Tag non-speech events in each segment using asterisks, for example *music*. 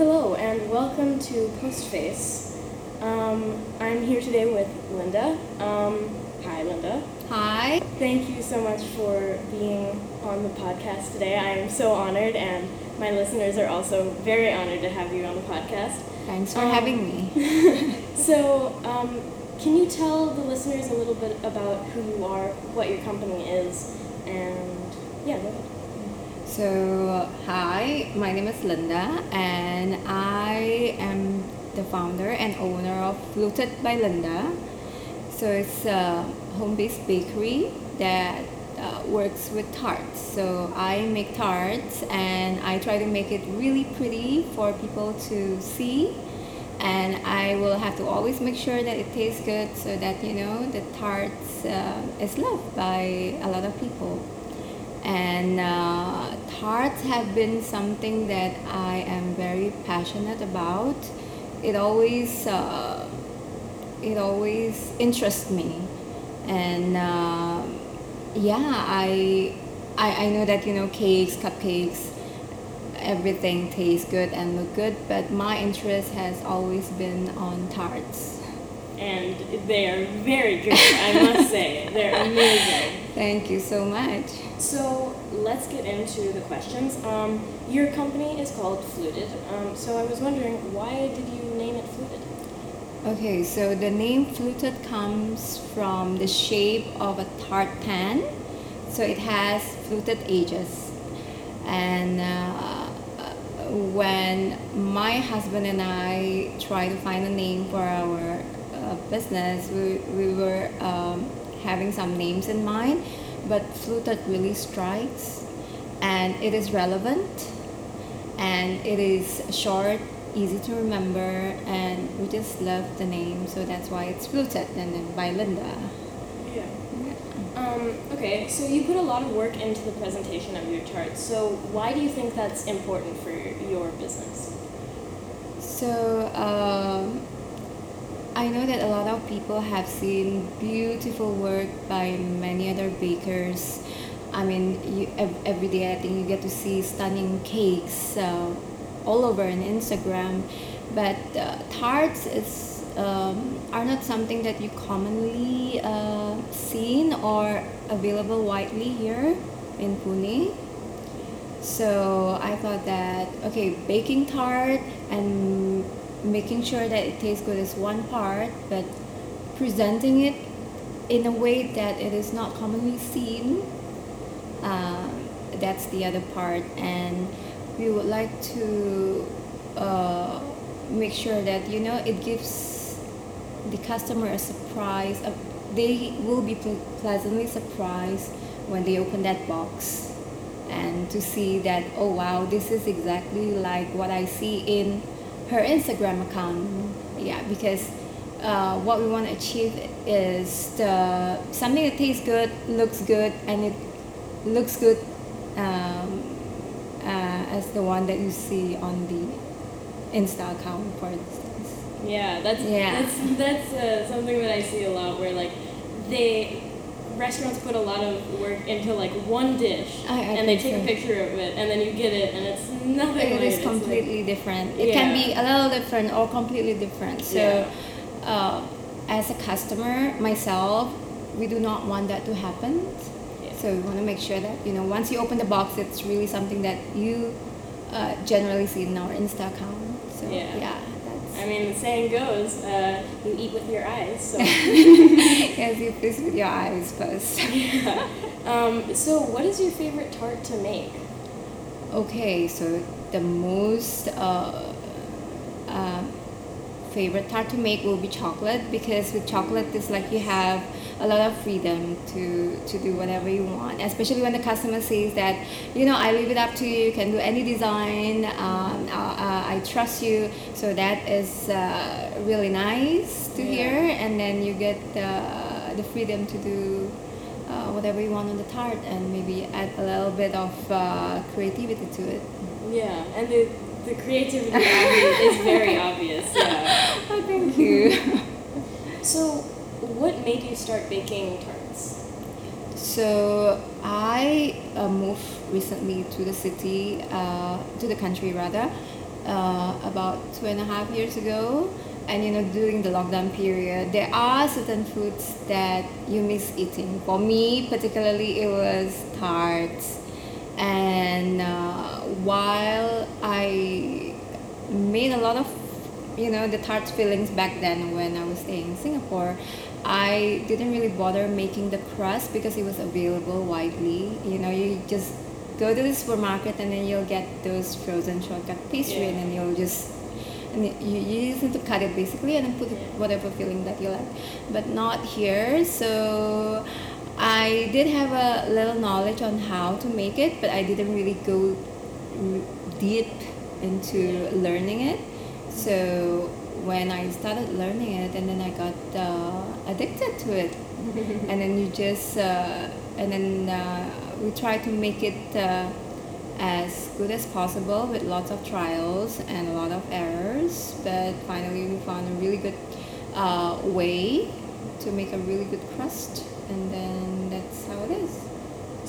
Hello and welcome to Postface. Um, I'm here today with Linda. Um, hi, Linda. Hi. Thank you so much for being on the podcast today. I am so honored, and my listeners are also very honored to have you on the podcast. Thanks for Um, having me. *laughs* So, um, can you tell the listeners a little bit about who you are, what your company is, and yeah, go ahead. So, hi, my name is Linda, and I am the founder and owner of Fluted by Linda. So, it's a home based bakery that uh, works with tarts. So, I make tarts and I try to make it really pretty for people to see. And I will have to always make sure that it tastes good so that you know the tarts uh, is loved by a lot of people. And uh, tarts have been something that I am very passionate about. It always uh, it always interests me, and uh, yeah, I, I I know that you know cakes, cupcakes, everything tastes good and look good, but my interest has always been on tarts. And they are very good, I must say. They're amazing. Thank you so much. So let's get into the questions. Um, your company is called Fluted. Um, so I was wondering, why did you name it Fluted? Okay, so the name fluted comes from the shape of a tart pan. So it has fluted edges. And uh, when my husband and I tried to find a name for our uh, business, we, we were um, having some names in mind, but fluted really strikes and it is relevant and it is short easy to remember and we just love the name so that's why it's fluted and then by linda Yeah. Um, okay, so you put a lot of work into the presentation of your chart. So why do you think that's important for your business? so um, i know that a lot of people have seen beautiful work by many other bakers i mean you, ev- every day i think you get to see stunning cakes uh, all over on instagram but uh, tarts is um, are not something that you commonly uh, seen or available widely here in Pune. So I thought that okay, baking tart and making sure that it tastes good is one part, but presenting it in a way that it is not commonly seen, um, that's the other part. And we would like to uh, make sure that you know it gives the customer a surprise. Uh, they will be ple- pleasantly surprised when they open that box and to see that oh wow this is exactly like what I see in her Instagram account. Yeah, because uh, what we want to achieve is the something that tastes good, looks good, and it looks good um, uh, as the one that you see on the Insta account, for instance. Yeah, that's Yeah. that's that's uh, something that I see a lot where like they restaurants put a lot of work into like one dish I- I and they take a picture of it and then you get it and it's nothing It like is like- completely different. It can be a little different or completely different. So, Yeah. uh, as a customer, myself, we do not want that to happen. Yeah. So we want to make sure that you know once you open the box, it's really something that you uh, generally see in our Insta account. So Yeah. I mean, the saying goes, uh, you eat with your eyes. So, *laughs* yes, you please with your eyes first. *laughs* yeah. Um, so, what is your favorite tart to make? Okay, so the most uh, uh, favorite tart to make will be chocolate because with chocolate it's like you have a lot of freedom to to do whatever you want especially when the customer says that you know i leave it up to you you can do any design um, uh, i trust you so that is uh, really nice to Yeah. hear and then you get the, the freedom to do uh, whatever you want on the tart and maybe add a little bit of uh, creativity to it Yeah, and the, the creativity is very obvious. Yeah. *laughs* oh, thank you *laughs* So, what made you start baking tarts? So I uh, moved recently to the city, uh, to the country rather, uh, about two and a half years ago. And you know, during the lockdown period, there are certain foods that you miss eating. For me, particularly, it was tarts. And uh, while I made a lot of, you know, the tart fillings back then when I was staying in Singapore, I didn't really bother making the crust because it was available widely. You know, you just go to the supermarket and then you'll get those frozen shortcrust pastry and then you'll just and you, you just need to cut it basically and then put whatever filling that you like. But not here. So i did have a little knowledge on how to make it but i didn't really go deep into learning it. So when i started learning it and then i got uh, addicted to it. And then you just uh, and then uh, we try to make it uh, as good as possible with lots of trials and a lot of errors but finally we found a really good uh, way to make a really good crust and then that's how it is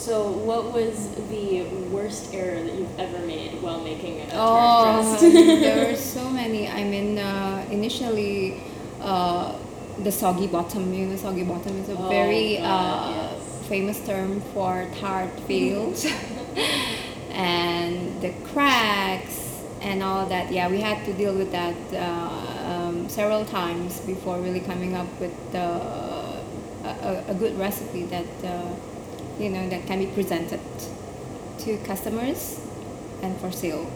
So, what was the worst error that you've ever made while making a tart oh crust? *laughs* there were so many i mean uh, initially uh, the soggy bottom you know soggy bottom is a Oh, very God, uh, yes. famous term for tart fields *laughs* and the cracks and all that yeah we had to deal with that uh, um, several times before really coming up with uh, a, a- a good recipe that uh, you know that can be presented to customers and for sale.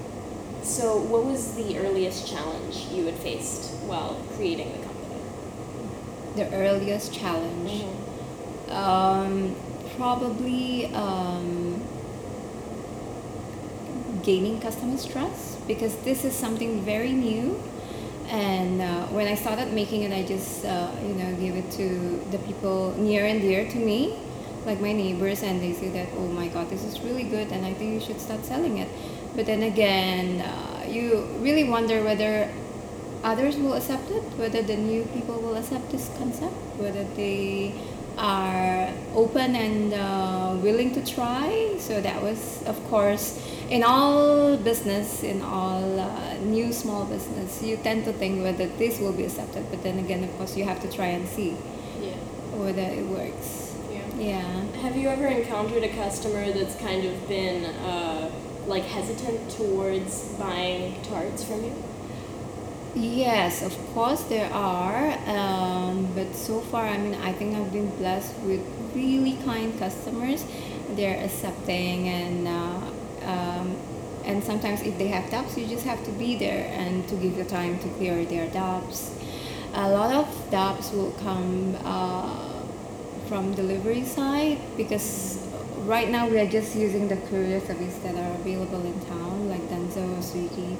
So, what was the earliest challenge you had faced while creating the company? the earliest challenge? Um, probably um, gaining customers trust because this is something very new. And uh, when i started making it i just uh, you know gave it to the people near and dear to me like my neighbors and they say that oh my god this is really good and i think you should start selling it but then again uh, you really wonder whether others will accept it, whether the new people will accept this concept, whether they are open and uh, willing to try. So that was, of course, in all business, in all uh, new small business, you tend to think whether this will be accepted. But then again, of course, you have to try and see Yeah. whether it works. Yeah. Have you ever encountered a customer that's kind of been uh, like hesitant towards buying tarts from you? Yes, of course there are, um, but so far, I mean, I think I've been blessed with really kind customers. They're accepting, and uh, um, and sometimes if they have doubts, you just have to be there and to give the time to clear their doubts. A lot of doubts will come uh, from delivery side because right now we are just using the courier service that are available in town, like Dunzo or Swiggy,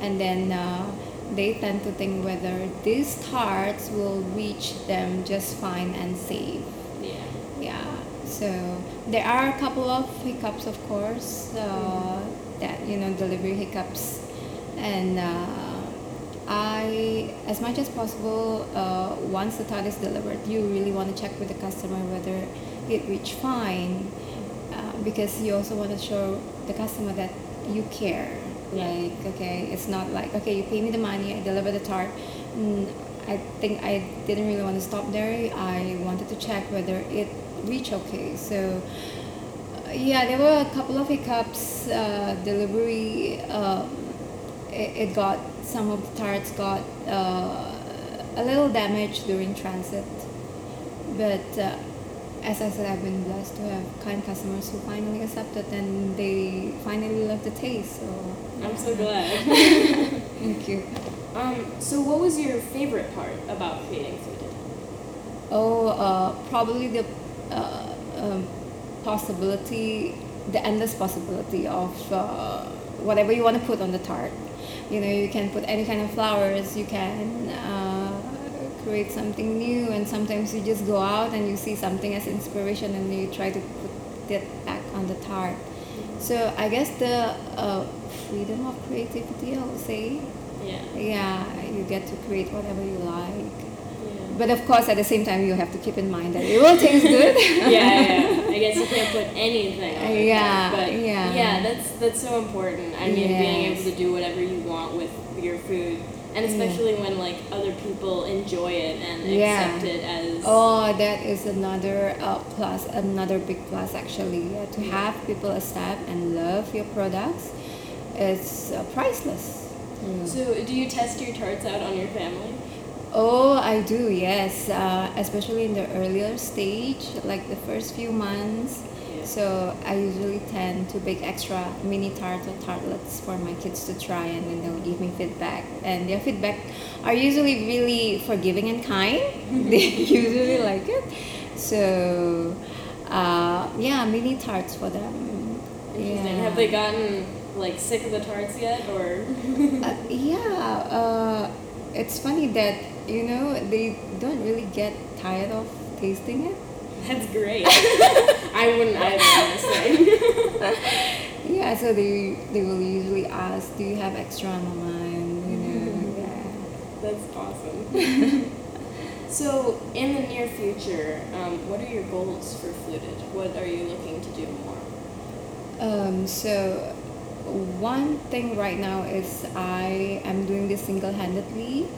and then. Uh, they tend to think whether these cards will reach them just fine and safe. Yeah. Yeah. So there are a couple of hiccups, of course, uh, that you know delivery hiccups, and uh, I, as much as possible, uh, once the tart is delivered, you really want to check with the customer whether it reached fine, uh, because you also want to show the customer that you care. Yeah. Like, okay, it's not like okay, you pay me the money, I deliver the tart. Mm, I think I didn't really want to stop there. I wanted to check whether it reached okay. So uh, yeah, there were a couple of hiccups. Uh, delivery, um, it, it got some of the tarts got uh, a little damaged during transit, but uh, as I said, I've been blessed to have kind customers who finally accepted and they finally love the taste. So I'm so glad. *laughs* thank you. um, so, what was your favorite part about creating Fluted? Oh, uh, probably the uh, um, possibility, the endless possibility of uh, whatever you want to put on the tart. You know, you can put any kind of flowers. You can uh, create something new, and sometimes you just go out and you see something as inspiration, and you try to put it back on the tart. So I guess the uh, freedom of creativity, I would say. Yeah. Yeah, you get to create whatever you like. But of course, at the same time, you have to keep in mind that it will taste good. *laughs* yeah, yeah. *laughs* I guess you can't put anything on it. Yeah, But yeah. yeah, that's that's so important. I mean, being able to do whatever you want with your food, and especially when like other people enjoy it and Yeah. accept it as. Oh, that is another uh, plus, another big plus actually. Yeah, to have people accept and love your products is uh, priceless. Mm. So, do you test your tarts out on your family? Oh, I do, yes. Uh, especially in the earlier stage, like the first few months. Yeah. So I usually tend to bake extra mini tarts or tartlets for my kids to try, and then they'll give me feedback. And their feedback are usually really forgiving and kind. *laughs* they *laughs* usually like it. So, uh, yeah, mini tarts for them. Interesting. Yeah. Have they gotten like sick of the tarts yet, or? *laughs* Uh, yeah, uh, it's funny that you know they don't really get tired of tasting it. That's great. *laughs* I wouldn't either, honestly. Yeah, so they they will usually ask, "Do you have extra, mama?" And you know, yeah. That's awesome. *laughs* so, in the near future, um, what are your goals for Fluted? What are you looking to do more? Um, so one thing right now is I am doing this single-handedly,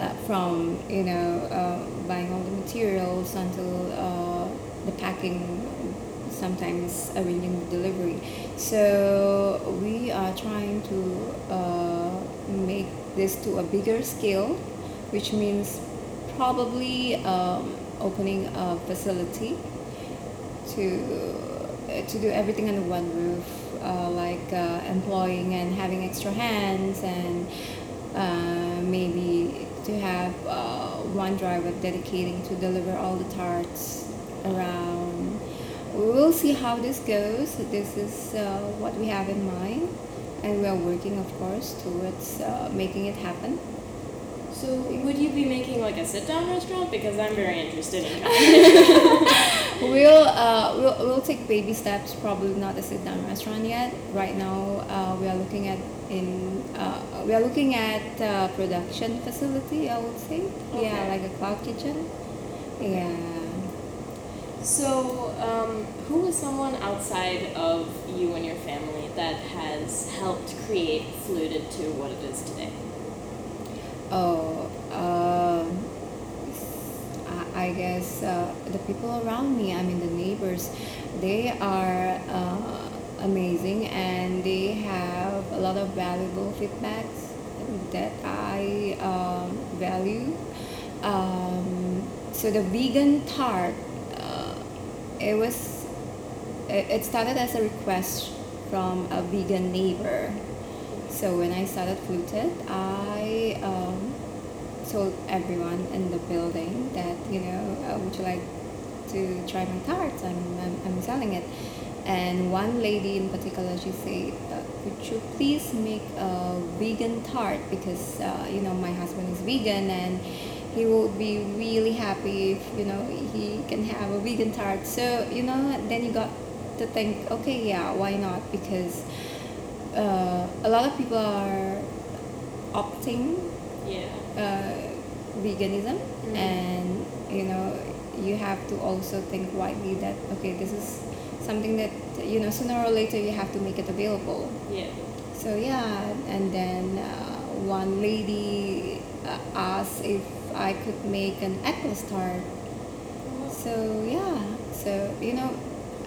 uh, from you know uh, buying all the materials until uh, the packing, sometimes arranging the delivery. So we are trying to uh, make this to a bigger scale, which means probably um, opening a facility to to do everything under one roof, uh, like uh, employing and having extra hands, and uh, maybe to have uh, one driver dedicating to deliver all the tarts around. We will see how this goes. This is uh, what we have in mind, and we are working, of course, towards uh, making it happen. So, would you be making like a sit-down restaurant? Because I'm very interested in trying. *laughs* We'll, uh, we'll, we'll take baby steps, probably not a sit down restaurant yet. Right now, uh, we are looking at in uh, we are looking at uh, production facility. I would say, yeah, like a cloud kitchen. Yeah. So, um, who is someone outside of you and your family that has helped create Fluted to what it is today? Oh, um, I, I guess uh, the people around me. I mean, the neighbors. They are uh, amazing, and they have a lot of valuable feedbacks that I um, value. Um, so the vegan tart, uh, it was, it, started as a request from a vegan neighbor. So when I started Fluted, I um, told everyone in the building that you know, uh, would you like to try my tarts? I'm, I'm, I'm selling it. And one lady in particular, she said, "Could you please make a vegan tart because uh, you know my husband is vegan and he would be really happy if you know he can have a vegan tart." So you know, then you got to think, okay, yeah, why not? Because uh, a lot of people are opting Yeah. uh, veganism Mhm. and you know you have to also think widely that okay this is something that you know sooner or later you have to make it available. Yeah. so yeah and then uh, one lady uh, asked if i could make an eggless tart so yeah so you know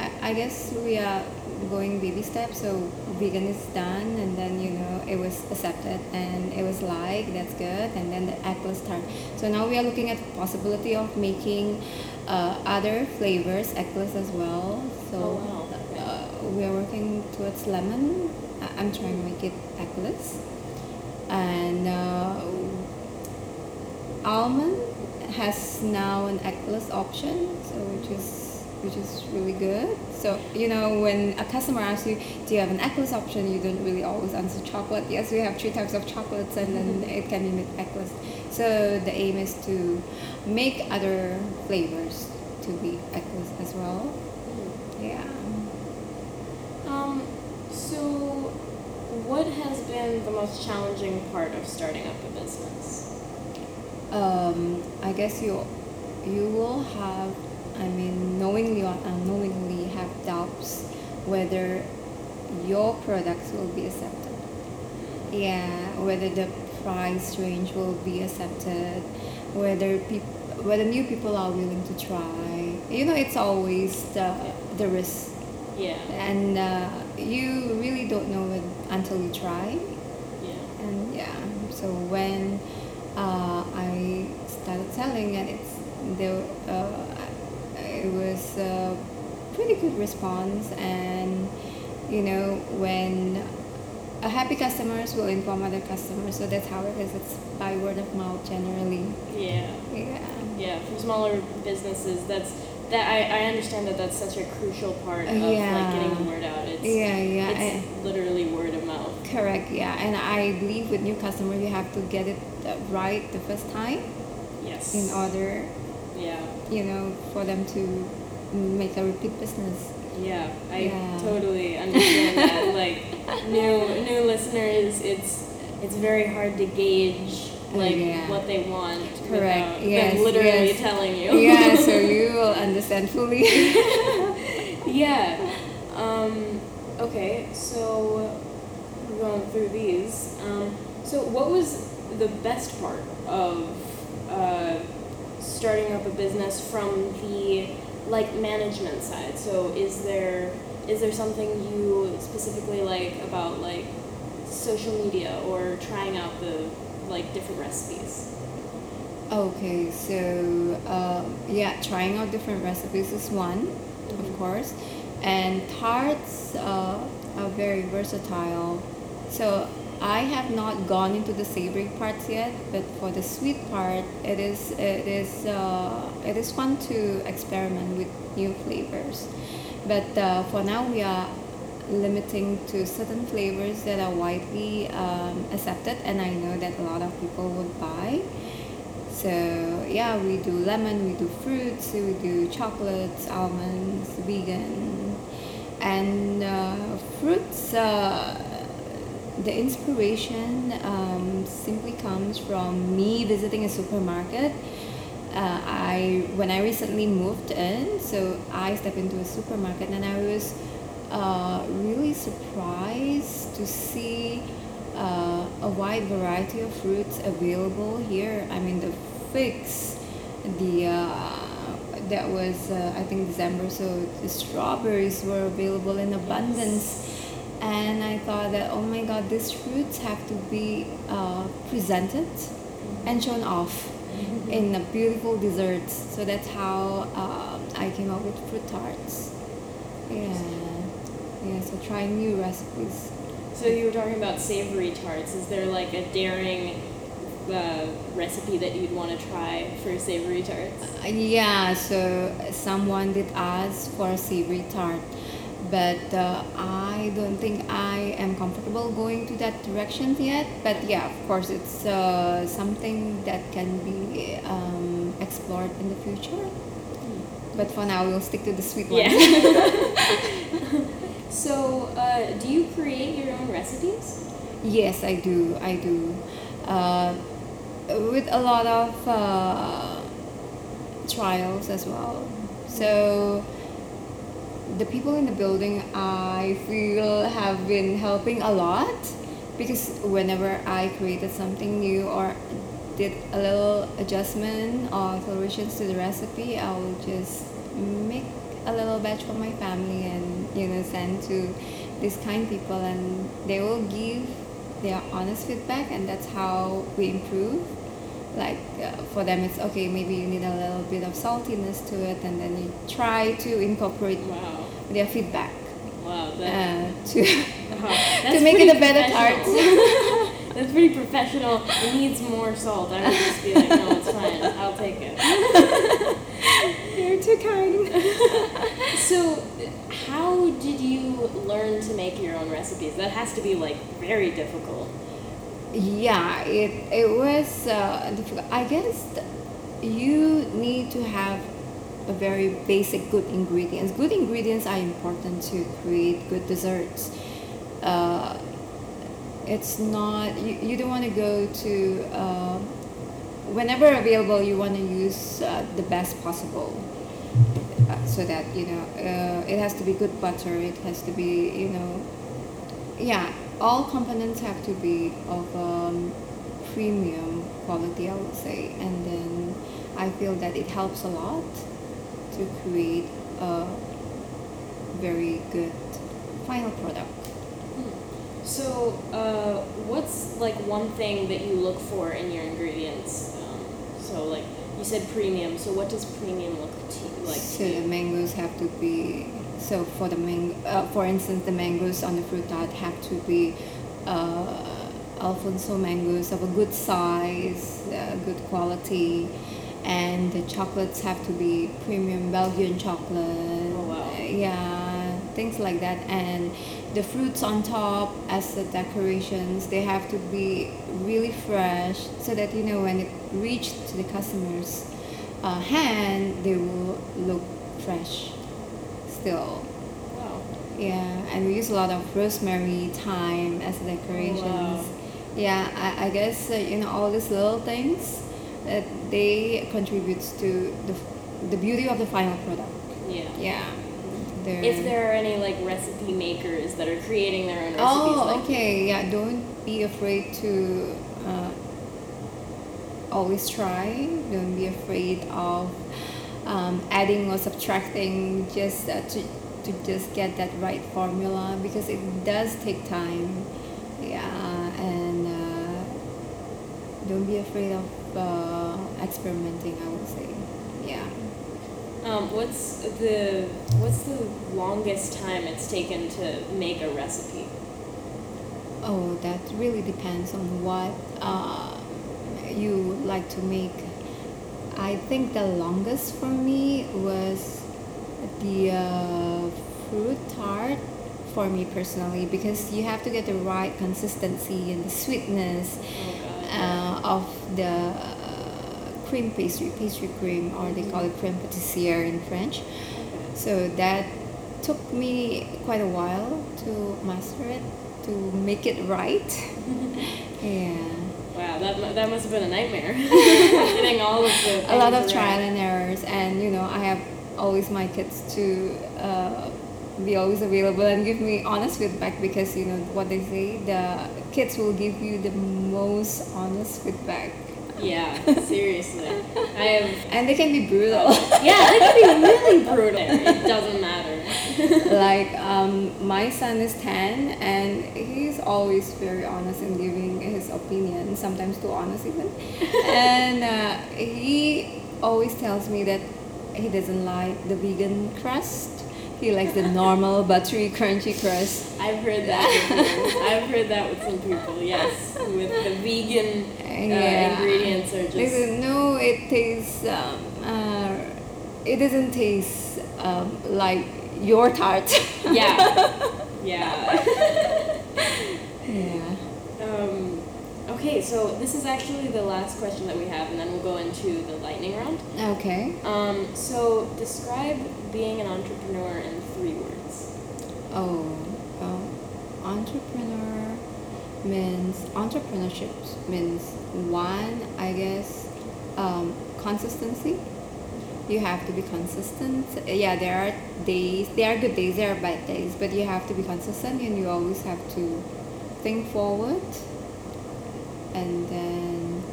I, I guess we are going baby steps so vegan is done and then you know it was accepted and it was like that's good and then the eggless tart so now we are looking at the possibility of making uh, other flavors eggless as well so Oh, wow. Uh, we are working towards lemon I- i'm trying to make it eggless and uh, almond has now an eggless option, so which is which is really good. So you know when a customer asks you, do you have an eggless option? You don't really always answer chocolate. Yes, we have three types of chocolates, and then it can be eggless. So the aim is to make other flavors to be as well. Yeah. Um, so, what has been the most challenging part of starting up a business? um, I guess you you will have, I mean, knowingly or unknowingly have doubts whether your products will be accepted. Yeah, whether the price range will be accepted, whether people, whether new people are willing to try. You know, it's always the the risk, Yeah. and uh, you really don't know it until you try. Yeah. And yeah, so when uh, I started selling, and it's there, uh, it was a pretty good response, and you know when a happy customers will inform other customers, so that's how it is. It's by word of mouth generally. Yeah. Yeah. Yeah. For smaller businesses, that's that I, I understand that that's such a crucial part of Yeah. like getting the word out. It's Yeah, yeah. it's literally word of mouth. Correct, yeah, and I believe with new customer you have to get it uh, right the first time Yes. in order, Yeah. you know, for them to make a repeat business. Yeah, I Yeah. totally understand that. *laughs* Like new new listeners, it's it's very hard to gauge like Yeah. what they want Correct, without yes, them literally yes. telling you. yeah, so *laughs* you will understand fully. *laughs* yeah. Um, okay, so we're going through these. Um, so what was the best part of uh, starting up a business from the like management side? So is there is there something you specifically like about like social media or trying out the like different recipes? okay, so um, yeah, trying out different recipes is one, Mhm. of course, and tarts uh, are very versatile. So I have not gone into the savory parts yet, but for the sweet part, it is it is uh, it is fun to experiment with new flavors. But uh, for now, we are limiting to certain flavors that are widely um, accepted, and I know that a lot of people would buy. So yeah, we do lemon, we do fruits, we do chocolates, almonds, vegan, and uh, fruits. Uh, the inspiration um, simply comes from me visiting a supermarket. Uh, I when I recently moved in, so I stepped into a supermarket and I was uh, really surprised to see uh, a wide variety of fruits available here. I mean, the figs, the uh, that was uh, I think December, so the strawberries were available in abundance. And I thought that oh my god, these fruits have to be uh, presented and shown off in a beautiful desserts. So that's how um, I came up with fruit tarts. Yeah, yeah. So trying new recipes. So you were talking about savory tarts. Is there like a daring uh, recipe that you'd want to try for savory tarts? Uh, Yeah, so someone did ask for a savory tart, but uh, I don't think I am comfortable going to that direction yet. But yeah, of course, it's uh, something that can be um, explored in the future. But for now, we'll stick to the sweet one. Yeah. *laughs* so, uh, do you create your own recipes? Yes, I do. I do. Uh, with a lot of uh, trials as well. So the people in the building, I feel, have been helping a lot because whenever I created something new or did a little adjustment or alterations to the recipe, I will just make a little batch for my family and you know send to these kind people and they will give their honest feedback and that's how we improve like uh, for them it's okay maybe you need a little bit of saltiness to it and then you try to incorporate Wow. Their feedback Wow. That, uh, *laughs* to wow. *laughs* to make it a better tart. *laughs* That's pretty professional. It needs more salt. I would just be like, no, it's fine. I'll take it. you're too kind So, how did you learn to make your own recipes? That has to be like very difficult. yeah it it was uh, difficult i guess you need to have a very basic good ingredients good ingredients are important to create good desserts uh, it's not you, you don't want to go to uh, whenever available, you want to use uh, the best possible. Uh, so that you know, uh, it has to be good butter. It has to be you know, yeah. All components have to be of um, premium quality, I would say, and then I feel that it helps a lot to create a very good final product. So, uh, what's like one thing that you look for in your ingredients? Um, so, like you said, premium. So, what does premium look to you like? So to the mangoes have to be so for the mang uh, for instance the mangoes on the fruit tart have to be uh, Alphonso mangoes of a good size, uh, good quality, and the chocolates have to be premium Belgian chocolate. Oh, wow. Yeah, things like that, and the fruits on top as the decorations they have to be really fresh so that you know when it reached to the customers uh, hand they will look fresh still Wow. yeah and we use a lot of rosemary thyme as decorations Wow. yeah I, I guess uh, you know all these little things that they contributes to the, the beauty of the final product Yeah. yeah They're- If there are any like recipe makers that are creating their own recipes, Oh, like okay. Yeah, don't be afraid to uh, always try. Don't be afraid of um, adding or subtracting just uh, to, to just get that right formula because it does take time. Yeah, and uh, don't be afraid of uh, experimenting. I would say, yeah. Um, what's the what's the longest time it's taken to make a recipe? Oh, that really depends on what uh, you like to make. I think the longest for me was the uh, fruit tart for me personally because you have to get the right consistency and the sweetness Oh uh, of the uh, cream pastry, pastry cream, or they call it creme pâtissière in French. So that took me quite a while to master it, to make it right. *laughs* yeah. Wow, that that must have been a nightmare. *laughs* Getting all of the A lot of trial and errors, and you know, I have always my kids to uh, be always available and give me honest feedback because you know what they say the kids will give you the most honest feedback Yeah, *laughs* seriously. I have. and they can be brutal *laughs* Yeah, they can be really brutal. *laughs* It doesn't matter. like um, my son is 10 and he's always very honest in giving his opinion sometimes too honest even and uh, he always tells me that he doesn't like the vegan crust he likes the normal buttery crunchy crust I've heard that. I've heard that with some people. Yes, with the vegan uh, Yeah. ingredients are just. said, no it tastes um, uh, it doesn't taste um, like your tart. Yeah. *laughs* yeah Um, okay, so this is actually the last question that we have, and then we'll go into the lightning round. okay Um, so describe being an entrepreneur in three words. Oh, um, entrepreneur means entrepreneurship means one, I guess, um, consistency. You have to be consistent. Yeah, there are days, there are good days, there are bad days, but you have to be consistent and you always have to think forward. And then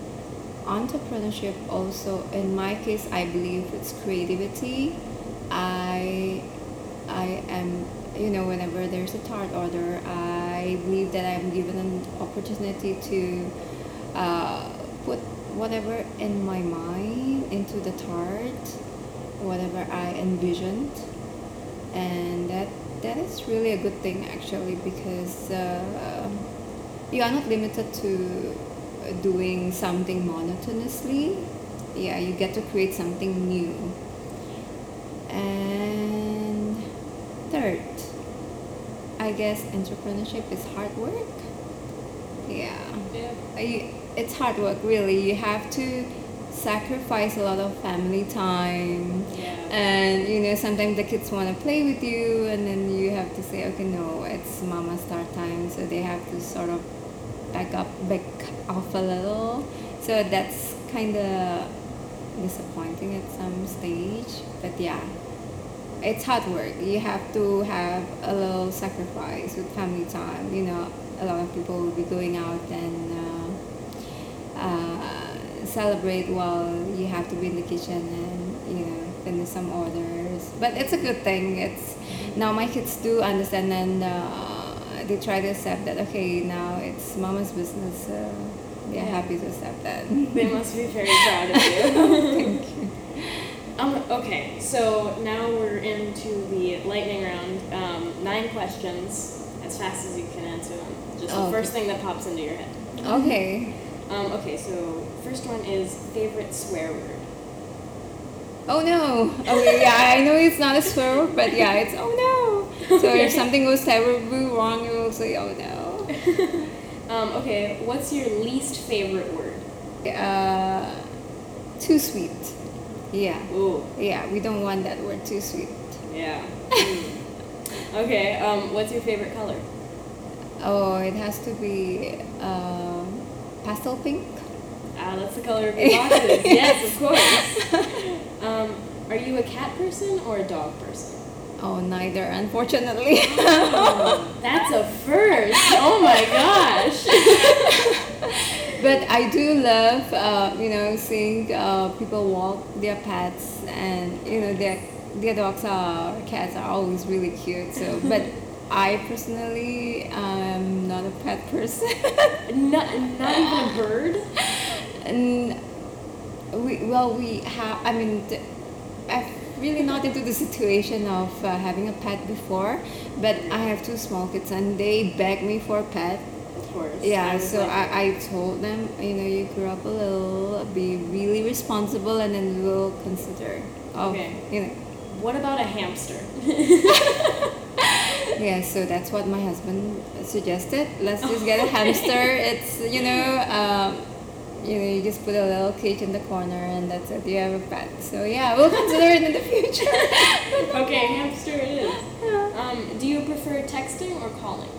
entrepreneurship also, in my case, I believe it's creativity. I I am, you know, whenever there's a tart order, I believe that I'm given an opportunity to uh, put whatever in my mind into the tart, whatever I envisioned, and that that is really a good thing actually because uh, you are not limited to doing something monotonously. Yeah, you get to create something new. And third, I guess entrepreneurship is hard work. Yeah. Yeah. It's hard work really. You have to sacrifice a lot of family time. Yeah. And you know, sometimes the kids want to play with you, and then you have to say, okay, no, it's mama start time. So they have to sort of back up, back off a little. So that's kind of disappointing at some stage. But yeah, it's hard work. You have to have a little sacrifice with family time. You know, a lot of people will be going out and uh, uh, celebrate while you have to be in the kitchen and you know finish some orders. But it's a good thing. It's now my kids do understand and uh, they try to accept that. Okay, now it's mama's business. So they're Yeah. happy to accept that. They must be very *laughs* proud of you. Thank you. Um, okay, so now we're into the lightning round. Um, nine questions, as fast as you can answer them. Just the Oh, first thing that pops into your head. Okay. Um, okay, so first one is favorite swear word. Oh no. Okay, yeah, I know it's not a swear word, but yeah, it's oh no. So Okay. if something goes terribly wrong, you will say oh no. *laughs* Um, okay, what's your least favorite word? Uh, too sweet. Yeah. Ooh, Yeah, we don't want that word too sweet. yeah. *laughs* Okay, um, what's your favorite color? Oh, it has to be um, pastel pink. Ah, that's the color of your boxes. *laughs* yes, of course. Um, are you a cat person or a dog person? Oh, neither, unfortunately. *laughs* That's a first. Oh my gosh. *laughs* but I do love, uh, you know, seeing uh, people walk their pets, and you know, their their dogs are cats are always really cute. So, *laughs* but I personally am not a pet person. Not, not even a bird? and we well we have. I mean, I've really not into the situation of uh, having a pet before, but I have two small kids, and they beg me for a pet. Of course. Yeah, so like- I, I told them, you know, you grow up a little, be really responsible, and then we'll consider. Of, Okay. You know, What about a hamster? *laughs* yeah, so that's what my husband suggested. Let's just get a *laughs* hamster. It's, you know, um, you know, you just put a little cage in the corner, and that's it. You have a pet. So yeah, we'll *laughs* consider it in the future. *laughs* okay, hamster it is. Um, do you prefer texting or calling?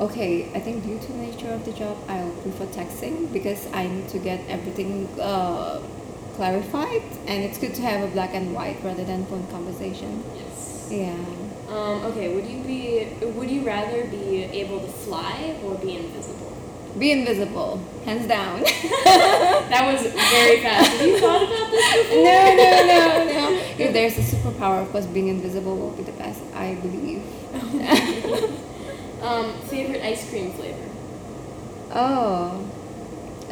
Okay, I think due to the nature of the job, I will prefer texting because I need to get everything uh, clarified, and it's good to have a black and white rather than phone conversation. Yes. Yeah. Um, okay, would you be would you rather be able to fly or be invisible? Be invisible, hands down. *laughs* That was very fast. Have you thought about this before? no, no, no, no. If there's a superpower, of course, being invisible will be the best, I believe. *laughs* Um, favorite ice cream flavor? Oh,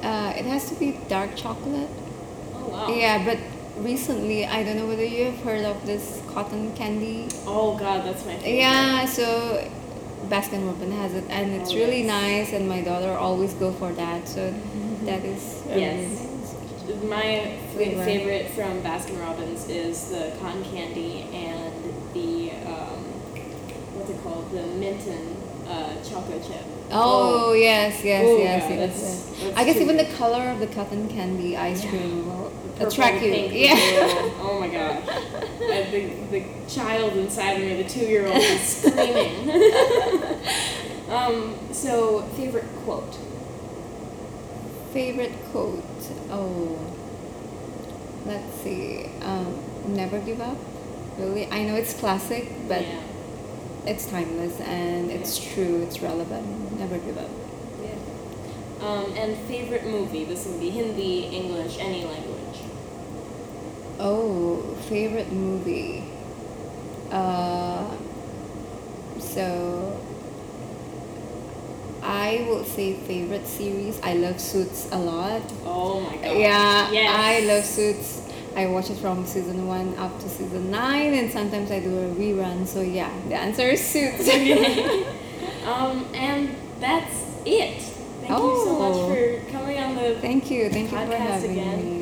uh, it has to be dark chocolate. Oh wow. Yeah, but recently, I don't know whether you have heard of this cotton candy. Oh god, that's my favorite. Yeah, so Baskin Robin has it, and it's Oh, really nice. And my daughter always go for that, so that is really Yes. nice. My Flavor. favorite from Baskin Robbins is the cotton candy and the um, what's it called? The Minton uh, choco chip. Oh, yes, yes, Oh, yes, yeah, yes. that's- yes. that's I guess even the color of the cotton candy ice Yeah. cream will Purple, attract you. Yeah. *laughs* Oh my gosh. The, the child inside of me, the two year old, is *laughs* screaming. *laughs* um, so, favorite quote? Favorite quote? Oh, let's see. Um, never give up. Really, I know it's classic, but yeah. it's timeless and it's true. It's relevant. Never give up. yeah. Um, and favorite movie? This can be Hindi, English, any language. Oh, favorite movie. Uh, so I would say favorite series. I love Suits a lot. Oh my god. Yeah, Yes. I love Suits. I watch it from season one up to season nine, and sometimes I do a rerun. So yeah, the answer is Suits. *laughs* *laughs* um, and that's it. Thank you so much Oh. for coming on the Thank you, thank you for having again. me.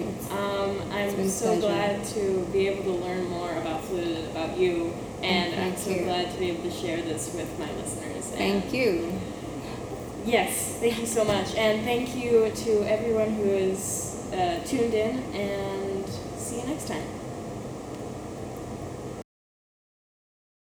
I'm so pleasure. glad to be able to learn more about Fluted and about you, and I'm so you. glad to be able to share this with my listeners. And Thank you. Yes, thank you so much, and thank you to everyone who is uh, tuned in, and